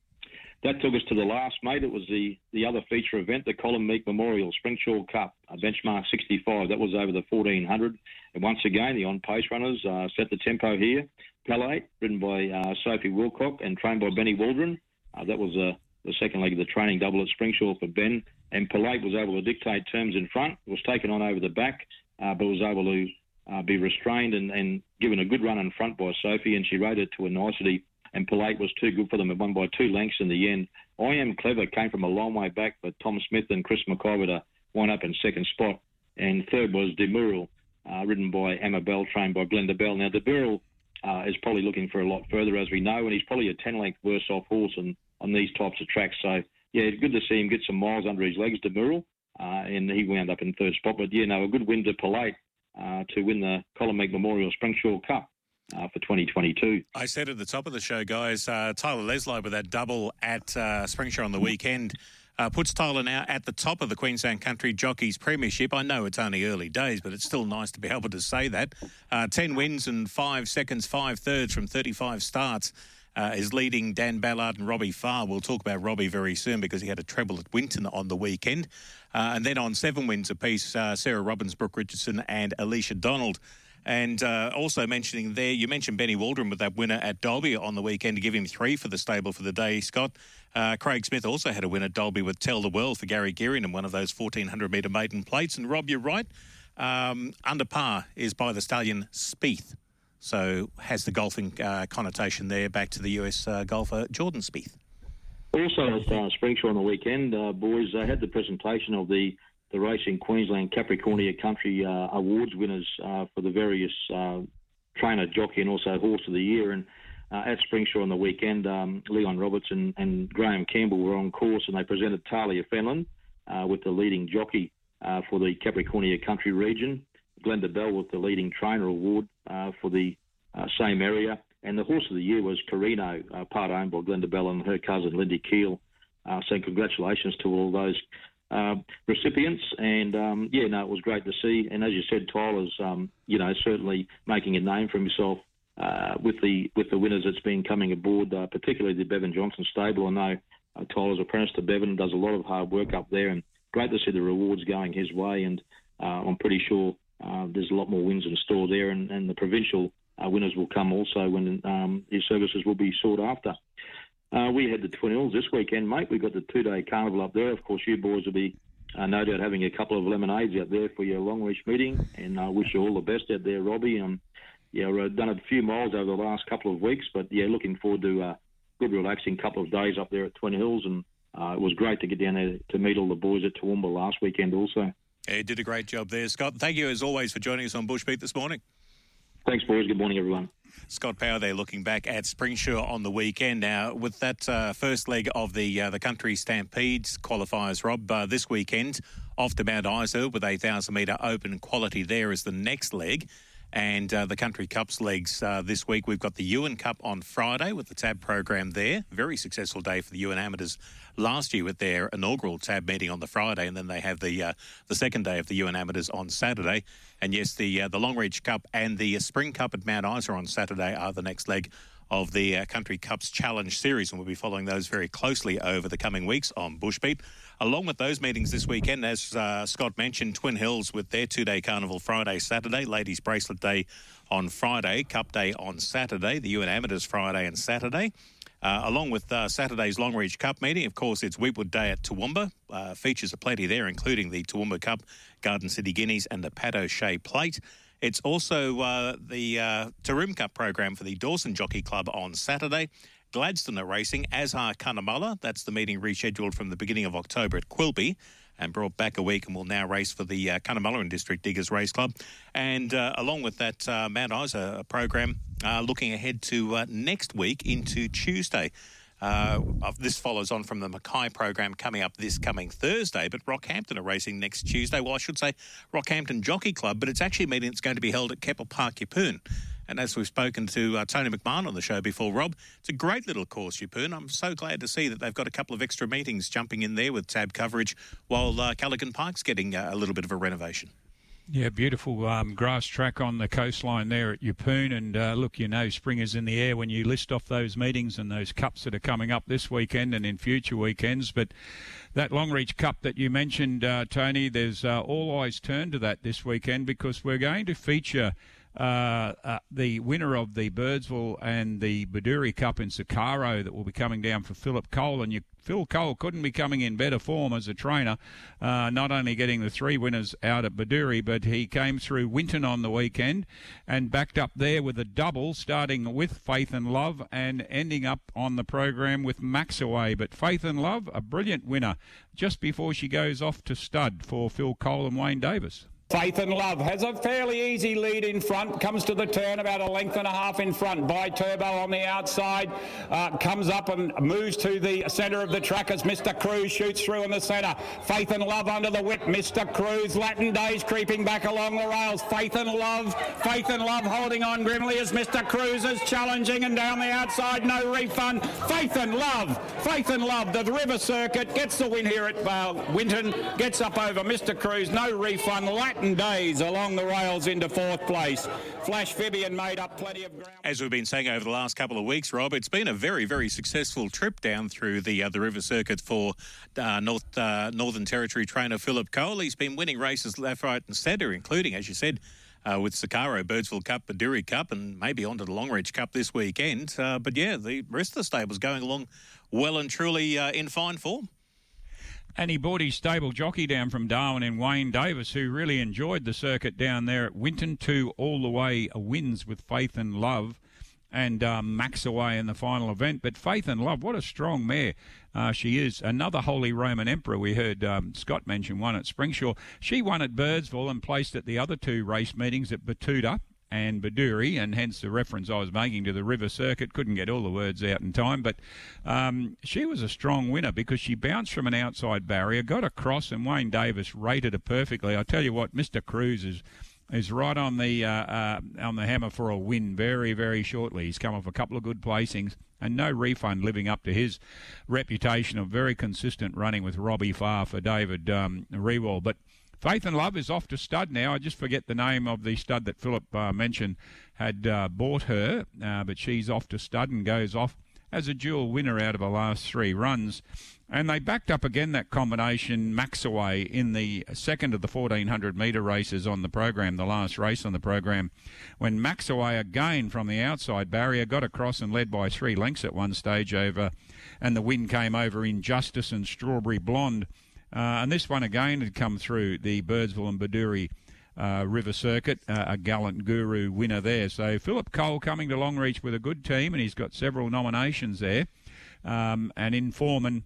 That took us to the last, mate. It was the, the other feature event, the Colin Meek Memorial Springsure Cup, a benchmark 65. That was over the 1400. And once again, the on pace runners uh, set the tempo here. Palate, ridden by uh, Sophie Wilcock and trained by Benny Waldron. Uh, that was uh, the second leg of the training double at Springsure for Ben. And Palate was able to dictate terms in front, was taken on over the back, uh, but was able to uh, be restrained and, and given a good run in front by Sophie, and she rode it to a nicety and Polite was too good for them and won by two lengths in the end. I Am Clever came from a long way back, but Tom Smith and Chris McIver won up in second spot. And third was Demural, uh, ridden by Emma Bell, trained by Glenda Bell. Now, Demural uh, is probably looking for a lot further, as we know, and he's probably a 10 length worse off horse on, on these types of tracks. So, yeah, it's good to see him get some miles under his legs, Demural, uh, and he wound up in third spot. But, yeah, no, a good win to Polite uh, to win the Colin Meek Memorial Springsure Cup uh, for 2022. I said at the top of the show, guys, uh, Tyler Leslie with that double at uh, Springsure on the weekend. Uh, puts Tyler now at the top of the Queensland Country Jockeys Premiership. I know it's only early days, but it's still nice to be able to say that. Uh, 10 wins and 5 seconds, 5 thirds from 35 starts. Uh, is leading Dan Ballard and Robbie Farr. We'll talk about Robbie very soon because he had a treble at Winton on the weekend. And then on seven wins apiece, Sarah Robbins, Brooke Richardson, and Alicia Donald. And uh, also mentioning there, you mentioned Benny Waldron with that winner at Dalby on the weekend to give him three for the stable for the day, Scott. Uh, Craig Smith also had a win at Dalby with Tell the World for Gary Gearing in one of those 1400 metre maiden plates. And Rob, you're right. Um, under par is by the stallion Spieth. So has the golfing uh, connotation there back to the US uh, golfer Jordan Spieth. Also at uh, Springsure on the weekend, uh, boys, they had the presentation of the the Racing Queensland Capricornia Country uh, Awards winners uh, for the various uh, trainer, jockey, and also horse of the year. And uh, at Springsure on the weekend. Um, Leon Roberts and, and, Graham Campbell were on course, and they presented Talia Fenlon uh, with the leading jockey uh, for the Capricornia Country region. Glenda Bell with the leading trainer award uh, for the uh, same area. And the horse of the year was Carino, uh, part owned by Glenda Bell and her cousin Lindy Keel. so congratulations to all those recipients. And um, yeah, no, it was great to see. And as you said, Tyler's um, you know certainly making a name for himself uh, with the with the winners that's been coming aboard, uh, particularly the Bevan Johnson stable. I know uh, Tyler's apprentice to Bevan does a lot of hard work up there, and great to see the rewards going his way. And uh, I'm pretty sure uh, there's a lot more wins in store there, and, and the provincial uh, winners will come also when um, his services will be sought after. Uh, we had the Twin Hills this weekend, mate. We've got the two-day carnival up there. Of course, you boys will be uh, no doubt having a couple of lemonades out there for your Longreach meeting, and I wish you all the best out there, Robbie. Um, yeah, I've done a few miles over the last couple of weeks, but yeah, looking forward to a good, relaxing couple of days up there at Twin Hills, and uh, it was great to get down there to meet all the boys at Toowoomba last weekend also. Yeah, did a great job there, Scott. Thank you as always for joining us on Bush Beat this morning. Thanks, boys. Good morning, everyone. Scott Power there looking back at Springsure on the weekend. Now, with that uh, first leg of the uh, the country stampedes qualifiers, Rob, uh, this weekend off to Mount Isa with a 1,000 metre open quality there is the next leg and uh, the Country Cups legs uh, this week. We've got the Ewan Cup on Friday with the TAB program there. Very successful day for the Ewan Amateurs last year with their inaugural TAB meeting on the Friday, and then they have the uh, the second day of the Ewan Amateurs on Saturday. And yes, the uh, the Longreach Cup and the Spring Cup at Mount Isa on Saturday are the next leg of the uh, Country Cups Challenge Series, and we'll be following those very closely over the coming weeks on Bush Beat. Along with those meetings this weekend, as uh, Scott mentioned, Twin Hills with their two day carnival Friday, Saturday, Ladies Bracelet Day on Friday, Cup Day on Saturday, the Ewan Amateurs Friday and Saturday. Uh, along with uh, Saturday's Longreach Cup meeting, of course, it's Weetwood Day at Toowoomba. Uh, features are plenty there, including the Toowoomba Cup, Garden City Guineas, and the Pat O'Shea Plate. It's also uh, the uh, Taroom Cup program for the Dawson Jockey Club on Saturday. Gladstone are racing, as are Cunnamulla. That's the meeting rescheduled from the beginning of October at Quilpie and brought back a week and will now race for the uh, Cunnamulla and District Diggers Race Club. And uh, along with that, uh, Mount Isa program uh, looking ahead to uh, next week into Tuesday. Uh, this follows on from the Mackay program coming up this coming Thursday, but Rockhampton are racing next Tuesday. Well, I should say Rockhampton Jockey Club, but it's actually a meeting that's going to be held at Keppel Park, Yeppoon. And as we've spoken to uh, Tony McMahon on the show before, Rob, it's a great little course, Yeppoon. I'm so glad to see that they've got a couple of extra meetings jumping in there with tab coverage while uh, Callaghan Park's getting uh, a little bit of a renovation. Yeah, beautiful um, grass track on the coastline there at Yeppoon. And uh, look, you know, spring is in the air when you list off those meetings and those cups that are coming up this weekend and in future weekends. But that Longreach Cup that you mentioned, uh, Tony, there's uh, all eyes turned to that this weekend because we're going to feature uh, uh, the winner of the Birdsville and the Bedourie Cup in Sakaro that will be coming down for Philip Cole. And you, Phil Cole couldn't be coming in better form as a trainer, uh, not only getting the three winners out at Bedourie, but he came through Winton on the weekend and backed up there with a double, starting with Faith and Love and ending up on the program with Maxaway. But Faith and Love, a brilliant winner just before she goes off to stud for Phil Cole and Wayne Davis. Faith and Love has a fairly easy lead in front, comes to the turn about a length and a half in front by Turbo on the outside, uh, comes up and moves to the centre of the track as Mr. Cruz shoots through in the centre. Faith and Love under the whip, Mr. Cruz, Latin Days creeping back along the rails. Faith and Love, Faith and Love holding on grimly as Mr. Cruz is challenging and down the outside, no refund. Faith and Love, Faith and Love, the River Circuit gets the win here at uh, Winton, gets up over Mr. Cruz, no refund. Latin days along the rails into fourth place. Flash Fibian made up plenty of ground. As we've been saying over the last couple of weeks, Rob, it's been a very, very successful trip down through the uh, the river circuit for uh, North uh, Northern Territory trainer Philip Cole. He's been winning races left, right, and centre, including, as you said. Uh, with Sakaro, Birdsville Cup, Bedourie Cup, and maybe onto the Longreach Cup this weekend. Uh, but yeah, the rest of the stable's going along well and truly uh, in fine form. And he brought his stable jockey down from Darwin in Wayne Davis, who really enjoyed the circuit down there at Winton. Two all the way wins with Faith and Love and um, Max away in the final event. But Faith and Love, what a strong mare uh, she is. Another Holy Roman Emperor, we heard um, Scott mention one at Springsure. She won at Birdsville and placed at the other two race meetings at Betoota and Bedourie, and hence the reference I was making to the River Circuit. Couldn't get all the words out in time, but um, she was a strong winner because she bounced from an outside barrier, got across, and Wayne Davis rated her perfectly. I tell you what, Mr. Cruz is is right on the uh, uh, on the hammer for a win very very shortly. He's come off a couple of good placings and no refund, living up to his reputation of very consistent running with Robbie Farr for David um, Rewald. But Faith and Love is off to stud now. I just forget the name of the stud that Philip uh, mentioned had uh, bought her, uh, but she's off to stud and goes off as a dual winner out of her last three runs. And they backed up again that combination Maxaway in the second of the 1400 metre races on the program, the last race on the program, when Maxaway again from the outside barrier got across and led by three lengths at one stage over, and the win came over Injustice and Strawberry Blonde. Uh, and this one again had come through the Birdsville and Bedourie uh, River Circuit, uh, a gallant guru winner there. So Philip Cole coming to Longreach with a good team, and he's got several nominations there. Um, and in form and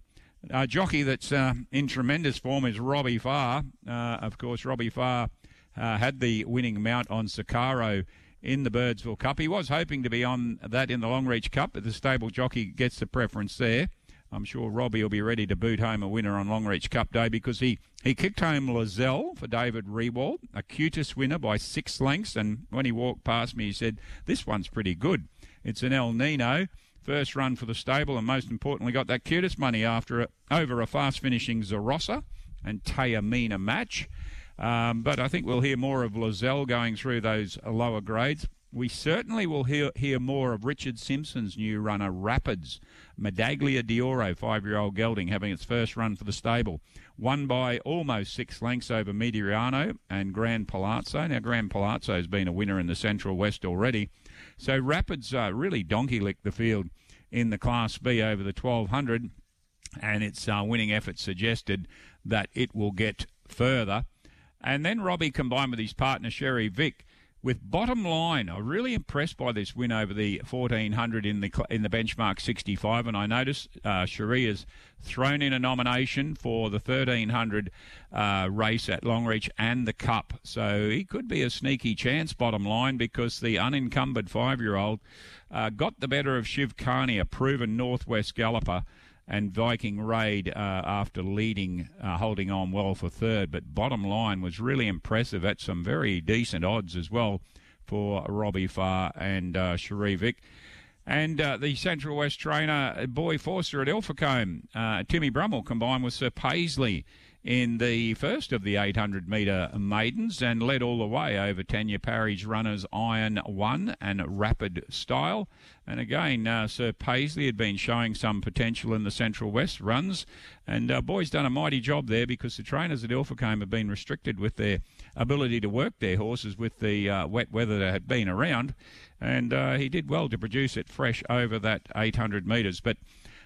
a jockey that's uh, in tremendous form is Robbie Farr. Uh, of course, Robbie Farr uh, had the winning mount on Sakaro in the Birdsville Cup. He was hoping to be on that in the Longreach Cup, but the stable jockey gets the preference there. I'm sure Robbie will be ready to boot home a winner on Longreach Cup Day because he, he kicked home Lozelle for David Rewald, a cutest winner by six lengths. And when he walked past me, he said, This one's pretty good. It's an El Nino. First run for the stable, and most importantly, got that cutest money after it over a fast finishing Zarossa and Tayamina match. Um, but I think we'll hear more of Lozelle going through those lower grades. We certainly will hear, hear more of Richard Simpson's new runner, Rapids. Medaglia d'Oro, five year old gelding, having its first run for the stable. Won by almost six lengths over Mediano and Grand Palazzo. Now, Grand Palazzo has been a winner in the Central West already. So Rapids uh, really donkey licked the field in the Class B over the 1200, and its uh, winning effort suggested that it will get further. And then Robbie combined with his partner Sherry Vick with bottom line. I'm really impressed by this win over the 1400 in the in the benchmark 65, and I notice uh, has thrown in a nomination for the 1300 uh, race at Longreach and the Cup, so he could be a sneaky chance. Bottom line, because the unencumbered five-year-old uh, got the better of Shiv Carney, a proven Northwest galloper and Viking Raid uh, after leading, uh, holding on well for third. But bottom line was really impressive at some very decent odds as well for Robbie Farr and uh, Sharivik. And uh, the Central West trainer, Boy Forster at Ilfracombe, uh, Timmy Brummel combined with Sir Paisley in the first of the 800 metre maidens and led all the way over Tanya Parry's runners Iron One and Rapid Style. And again, uh, Sir Paisley had been showing some potential in the Central West runs, and uh, boy's done a mighty job there because the trainers at Ilfracombe have been restricted with their ability to work their horses with the uh, wet weather that had been around, and uh, he did well to produce it fresh over that 800 metres. But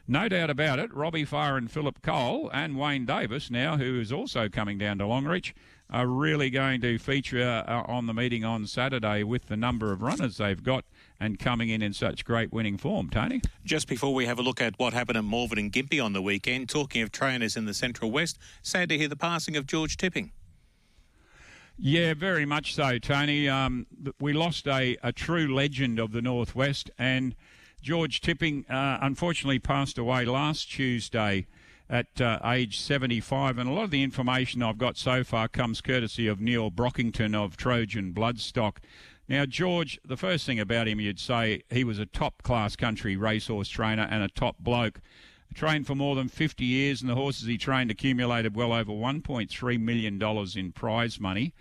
no doubt about it, Robbie Farr and Philip Cole and Wayne Davis, now who is also coming down to Longreach, are really going to feature uh, on the meeting on Saturday with the number of runners they've got and coming in in such great winning form. Tony? Just before we have a look at what happened at Morven and Gympie on the weekend, talking of trainers in the Central West, sad to hear the passing of George Tipping. Yeah, very much so, Tony. Um, we lost a, a true legend of the Northwest, and George Tipping uh, unfortunately passed away last Tuesday at uh, age 75. And a lot of the information I've got so far comes courtesy of Neil Brockington of Trojan Bloodstock. Now, George, the first thing about him, you'd say he was a top class country racehorse trainer and a top bloke. Trained for more than 50 years, and the horses he trained accumulated well over $1.3 million in prize money.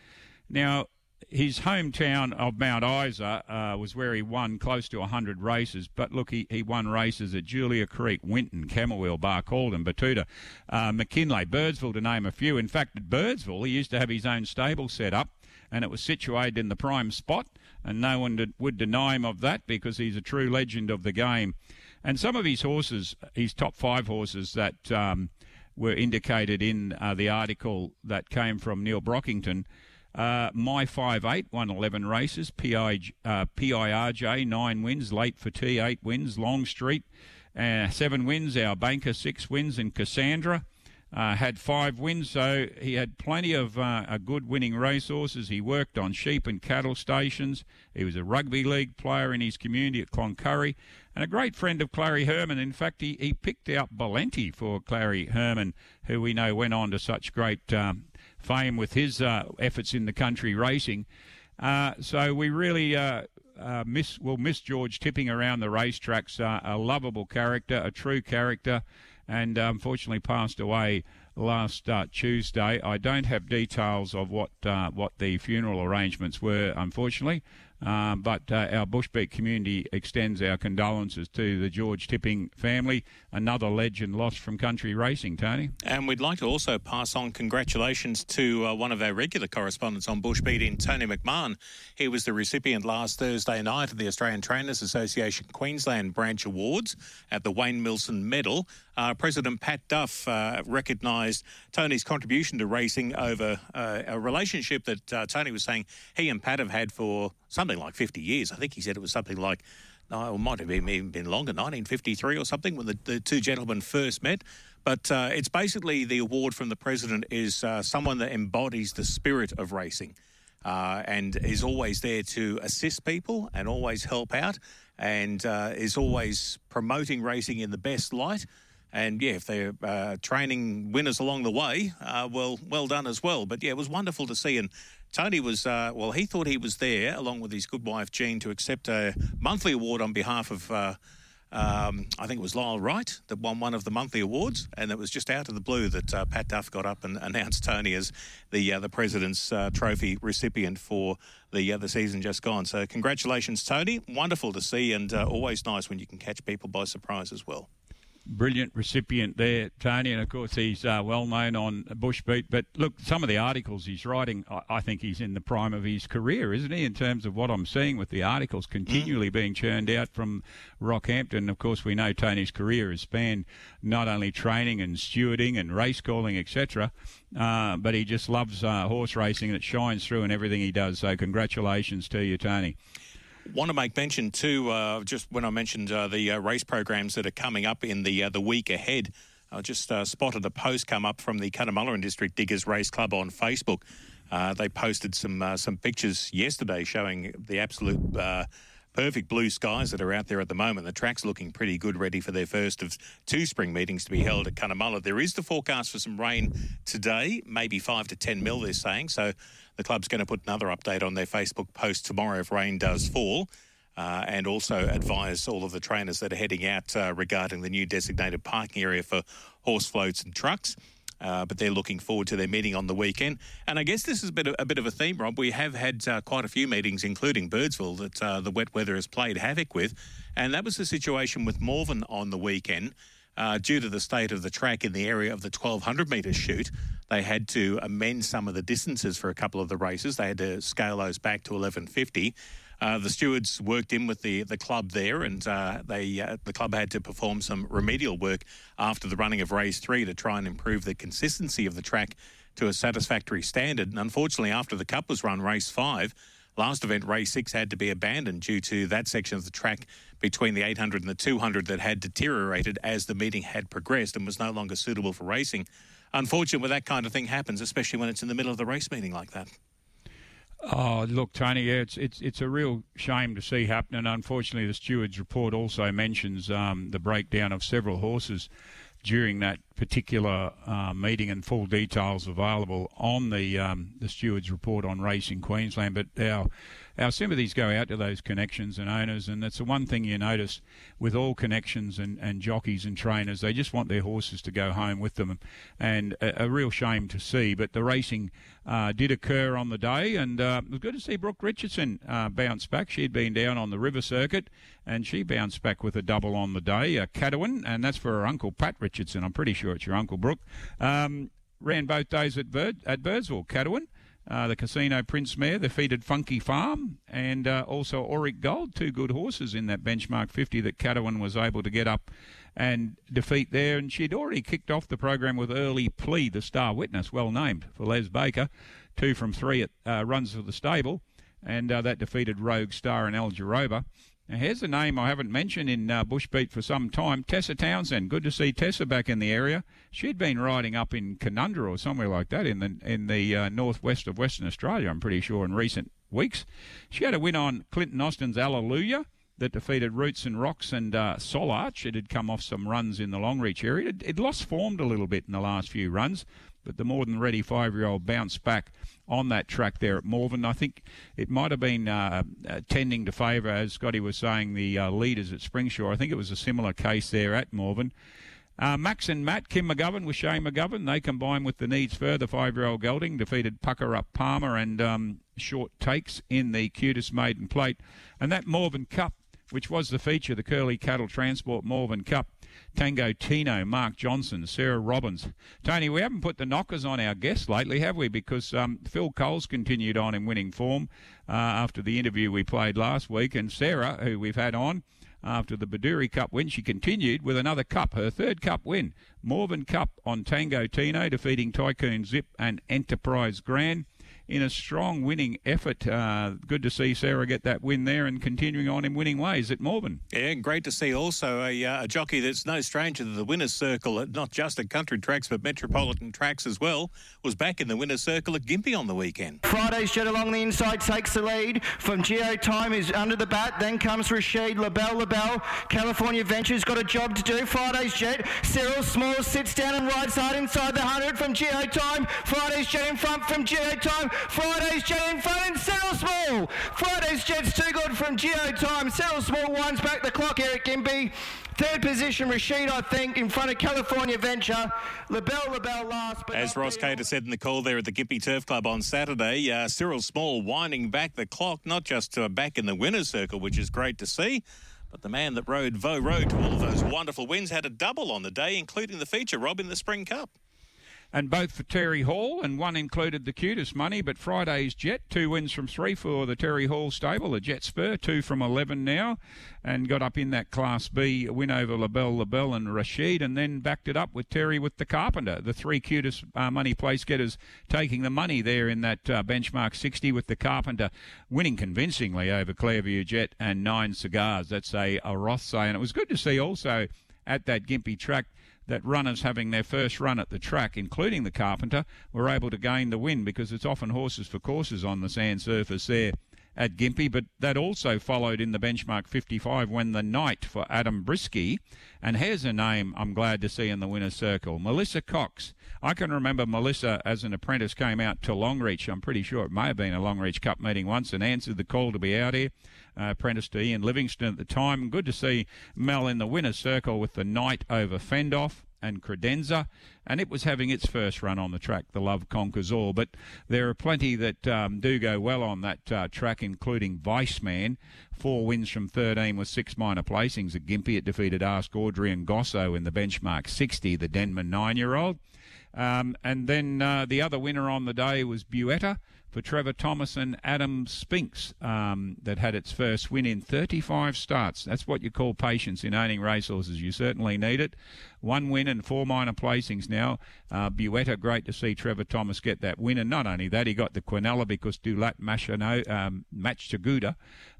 Now, his hometown of Mount Isa uh, was where he won close to 100 races. But look, he, he won races at Julia Creek, Winton, Camberwell, Barcaldine, Betoota, uh, McKinlay, Birdsville, to name a few. In fact, at Birdsville, he used to have his own stable set up, and it was situated in the prime spot, and no one did, would deny him of that because he's a true legend of the game. And some of his horses, his top five horses that um, were indicated in uh, the article that came from Neil Brockington – uh, My Five Eight won 11 races. PI, uh, PIRJ, 9 wins. Late for T, 8 wins. Longstreet, uh, 7 wins. Our Banker, 6 wins. And Cassandra, Uh, had five wins, so he had plenty of uh, good winning racehorses. He worked on sheep and cattle stations. He was a rugby league player in his community at Cloncurry and a great friend of Clary Herman. In fact, he, he picked out Balenti for Clary Herman, who we know went on to such great um, fame with his uh, efforts in the country racing. Uh, so we really uh, uh miss will miss George tipping around the racetracks. Uh, a lovable character, a true character and uh, unfortunately passed away last Tuesday. I don't have details of what what the funeral arrangements were, unfortunately. Um, but uh, our Bush Beat community extends our condolences to the George Tipping family, another legend lost from country racing, Tony. And we'd like to also pass on congratulations to uh, one of our regular correspondents on Bush Beat in Tony McMahon. He was the recipient last Thursday night of the Australian Trainers Association Queensland Branch Awards at the Wayne Milson Medal. Uh, President Pat Duff uh, recognised Tony's contribution to racing over uh, a relationship that uh, Tony was saying he and Pat have had for something like 50 years. I think he said it was something like, no, it might have been, even been longer, 1953 or something, when the, the two gentlemen first met. But uh, it's basically the award from the president is uh, someone that embodies the spirit of racing. Uh, and is always there to assist people and always help out and uh, is always promoting racing in the best light. And yeah, if they're uh, training winners along the way, uh, well, well done as well. But yeah, it was wonderful to see. And Tony was, uh, well, he thought he was there along with his good wife Jean to accept a monthly award on behalf of. Uh, um, I think it was Lyle Wright that won one of the monthly awards, and it was just out of the blue that uh, Pat Duff got up and announced Tony as the uh, the president's uh, trophy recipient for the uh, the season just gone. So congratulations, Tony! Wonderful to see, and uh, always nice when you can catch people by surprise as well brilliant recipient there, Tony, and of course he's uh, well known on Bush Beat. But look, some of the articles he's writing, I, I, think he's in the prime of his career, isn't he? In terms of what I'm seeing with the articles continually mm. being churned out from Rockhampton. Of course, we know Tony's career has spanned not only training and stewarding and race calling, etc., uh, but he just loves uh, horse racing and it shines through in everything he does. So congratulations to you, Tony. Want to make mention too, uh, just when I mentioned uh, the uh, race programs that are coming up in the uh, the week ahead. I just uh, spotted a post come up from the Cunnamulla District Diggers Race Club on Facebook. Uh, they posted some some pictures yesterday showing the absolute perfect blue skies that are out there at the moment. The track's looking pretty good, ready for their first of two spring meetings to be held at Cunnamulla. There is the forecast for some rain today, maybe five to ten mil. They're saying so. The club's going to put another update on their Facebook post tomorrow if rain does fall. Uh, and also advise all of the trainers that are heading out uh, regarding the new designated parking area for horse floats and trucks. Uh, but they're looking forward to their meeting on the weekend. And I guess this is a bit of a, bit of a theme, Rob. We have had uh, quite a few meetings, including Birdsville, that uh, the wet weather has played havoc with. And that was the situation with Morven on the weekend. Uh, due to the state of the track in the area of the 1200 metre shoot, they had to amend some of the distances for a couple of the races. They had to scale those back to 1150. Uh, the stewards worked in with the, the club there, and uh, they uh, the club had to perform some remedial work after the running of race three to try and improve the consistency of the track to a satisfactory standard. And unfortunately, after the cup was run, race five, last event, race six, had to be abandoned due to that section of the track between the 800 and the 200 that had deteriorated as the meeting had progressed and was no longer suitable for racing. Unfortunate when that kind of thing happens, especially when it's in the middle of the race meeting like that. Oh, look, Tony, yeah, it's it's it's a real shame to see happen. And unfortunately, the steward's report also mentions um, the breakdown of several horses during that particular uh, meeting, and full details available on the um, the steward's report on Racing Queensland. But our our sympathies go out to those connections and owners, and that's the one thing you notice with all connections and, and jockeys and trainers. They just want their horses to go home with them, and a, a real shame to see. But the racing uh, did occur on the day, and uh, it was good to see Brooke Richardson uh, bounce back. She'd been down on the river circuit, and she bounced back with a double on the day, a Cadouin, and that's for her uncle Pat Richardson. I'm pretty sure it's your uncle Brooke. Um, ran both days at Bird at Birdsville, Cadouin. Uh, the Casino Prince Mare, the feeded Funky Farm, and uh, also Auric Gold, two good horses in that benchmark 50 that Cadouin was able to get up and defeat there. And she'd already kicked off the program with early plea, the star witness, well named for Les Baker, two from three at uh, runs for the stable, and uh, that defeated Rogue Star and El Jaroba. Now, here's a name I haven't mentioned in uh, Bush Beat for some time Tessa Townsend. Good to see Tessa back in the area. She'd been riding up in Kununurra or somewhere like that in the in the uh, northwest of Western Australia, I'm pretty sure, in recent weeks. She had a win on Clinton Austin's Alleluia that defeated Roots and Rocks and uh, Solarch. It had come off some runs in the Longreach area. It, it lost formed a little bit in the last few runs, but the more than ready five year old bounced back on that track there at Morven. I think it might have been uh, uh, tending to favour, as Scotty was saying, the uh, leaders at Springsure. I think it was a similar case there at Morven. Uh, Max and Matt, Kim McGovern with Shane McGovern, they combine with the needs further. Five-year-old gelding defeated Pucker Up Palmer and um, Short Takes in the cutest maiden plate. And that Morven Cup, which was the feature, the Curly Cattle Transport Morven Cup, Tango Tino, Mark Johnson, Sarah Robbins. Tony, we haven't put the knockers on our guests lately, have we? Because um, Phil Coles continued on in winning form uh, after the interview we played last week, and Sarah, who we've had on after the Bedourie Cup win, she continued with another cup, her third cup win. Morven Cup on Tango Tino, defeating Tycoon Zip and Enterprise Grand in a strong winning effort. Uh, good to see Sarah get that win there and continuing on in winning ways at Morven. Yeah, great to see also a, uh, a jockey that's no stranger to the winner's circle, at not just at country tracks but metropolitan tracks as well, was back in the winner's circle at Gympie on the weekend. Friday's Jet along the inside takes the lead from Geo Time is under the bat. Then comes Rashid LaBelle LaBelle. California Ventures got a job to do. Friday's Jet. Cyril Small sits down and rides hard inside the 100 from Geo Time. Friday's Jet in front from Geo Time. Friday's Jet in front and Cyril Small. Friday's Jet's too good from Geo Time. Cyril Small winds back the clock, Eric Gympie. Third position, Rashid, I think, in front of California Venture. LaBelle, LaBelle last. But As Ross Cater said in the call there at the Gympie Turf Club on Saturday, uh, Cyril Small winding back the clock, not just uh, back in the winner's circle, which is great to see, but the man that rode Vo Rogue to all of those wonderful wins had a double on the day, including the feature, Rob, in the Spring Cup and both for Terry Hall, and one included the cutest money. But Friday's Jet, two wins from three for the Terry Hall stable, the Jet Spur, two from 11 now, and got up in that Class B win over LaBelle, LaBelle, and Rashid, and then backed it up with Terry with the Carpenter, the three cutest uh, money place getters taking the money there in that uh, benchmark 60 with the Carpenter winning convincingly over Clairview Jet and Nine Cigars. That's a, a Rothsay, and it was good to see also at that Gympie track that runners having their first run at the track, including the Carpenter, were able to gain the win because it's often horses for courses on the sand surface there at Gympie, but that also followed in the benchmark 55 when the Knight for Adam Brisky, and here's a name I'm glad to see in the winner's circle, Melissa Cox. I can remember Melissa as an apprentice came out to Longreach. I'm pretty sure it may have been a Longreach Cup meeting once and answered the call to be out here. Uh, apprentice to Ian Livingston at the time. Good to see Mel in the winner's circle with the Knight over Fendoff and Credenza, and it was having its first run on the track. The Love Conquers All, but there are plenty that um, do go well on that uh, track, including Viceman. Four wins from 13 with six minor placings at Gympie. It defeated Ask Audrey and Gosso in the benchmark 60, the Denman nine-year-old. Um, and then uh, the other winner on the day was Buetta for Trevor Thomas and Adam Spinks um, that had its first win in 35 starts. That's what you call patience in owning racehorses. You certainly need it. One win and four minor placings now. Uh, Buetta, great to see Trevor Thomas get that win. And not only that, he got the Quinella because Dulat Machano, um, Match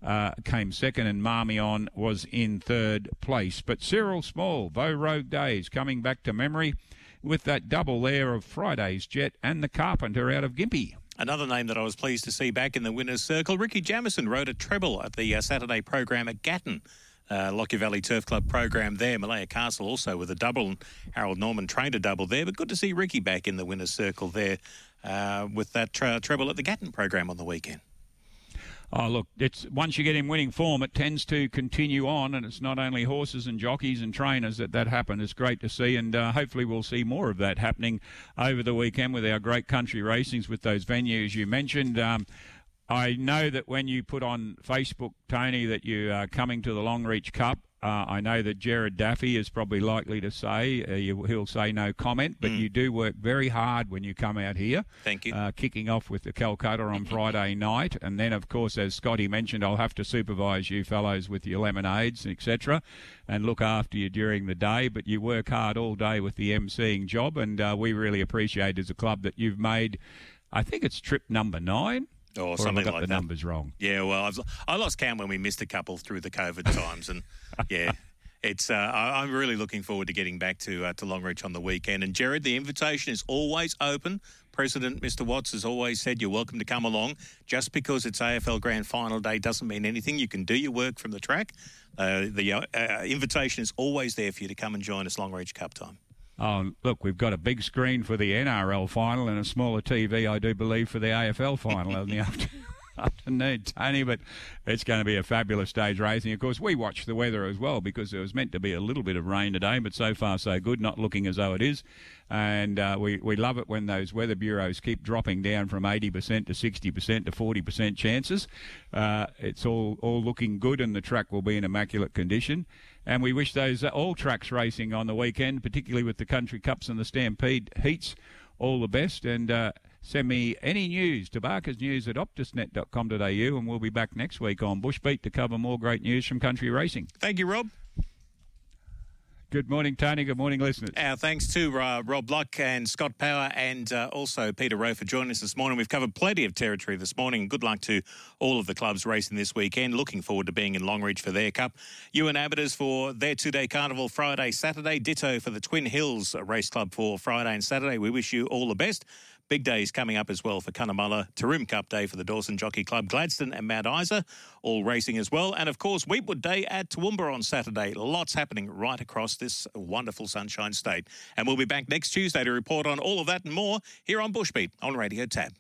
uh, came second and Marmion was in third place. But Cyril Small, Vo Rogue Days, coming back to memory with that double there of Friday's Jet and the Carpenter out of Gympie. Another name that I was pleased to see back in the winner's circle, Ricky Jamison rode a treble at the uh, Saturday program at Gatton. Uh, Lockyer Valley Turf Club program there. Malaya Castle also with a double, and Harold Norman trained a double there. But good to see Ricky back in the winner's circle there uh, with that tre- treble at the Gatton program on the weekend. Oh, look, it's once you get in winning form, it tends to continue on, and it's not only horses and jockeys and trainers that that happen. It's great to see, and uh, hopefully we'll see more of that happening over the weekend with our great country racings with those venues you mentioned. Um, I know that when you put on Facebook, Tony, that you are coming to the Longreach Cup, uh, I know that Jared Daffy is probably likely to say uh, you, he'll say no comment, but mm. you do work very hard when you come out here. Thank you. Uh, kicking off with the Calcutta on Friday night, and then of course, as Scotty mentioned, I'll have to supervise you fellows with your lemonades, etc., and look after you during the day. But you work hard all day with the emceeing job, and uh, we really appreciate as a club that you've made. I think it's trip number nine or, or something I got like the that. numbers wrong. Yeah, well, I've, I lost count when we missed a couple through the COVID times, and yeah, it's. Uh, I, I'm really looking forward to getting back to uh, to Longreach on the weekend. And Jared, the invitation is always open. President Mr. Watts has always said you're welcome to come along. Just because it's AFL Grand Final day doesn't mean anything. You can do your work from the track. Uh, the uh, uh, invitation is always there for you to come and join us Longreach Cup time. Oh, look, we've got a big screen for the NRL final and a smaller TV, I do believe, for the AFL final in the after- afternoon, Tony. But it's going to be a fabulous stage racing. Of course, we watch the weather as well because it was meant to be a little bit of rain today, but so far so good, not looking as though it is. And uh, we, we love it when those weather bureaus keep dropping down from 80% to 60% to 40% chances. Uh, it's all, all looking good, and the track will be in immaculate condition. And we wish those uh, all tracks racing on the weekend, particularly with the Country Cups and the Stampede heats, all the best. And uh, send me any news to barkersnews at optusnet.com.au, and we'll be back next week on Bush Beat to cover more great news from country racing. Thank you, Rob. Good morning, Tony. Good morning, listeners. Our thanks to uh, Rob Luck and Scott Power and uh, also Peter Rowe for joining us this morning. We've covered plenty of territory this morning. Good luck to all of the clubs racing this weekend. Looking forward to being in Longreach for their cup. You Ewan Amateurs for their two-day carnival Friday, Saturday. Ditto for the Twin Hills Race Club for Friday and Saturday. We wish you all the best. Big days coming up as well for Cunnamulla, Taroom Cup Day for the Dawson Jockey Club, Gladstone and Mount Isa, all racing as well. And of course, Weetwood Day at Toowoomba on Saturday. Lots happening right across this wonderful Sunshine State. And we'll be back next Tuesday to report on all of that and more here on Bush Beat on Radio Tab.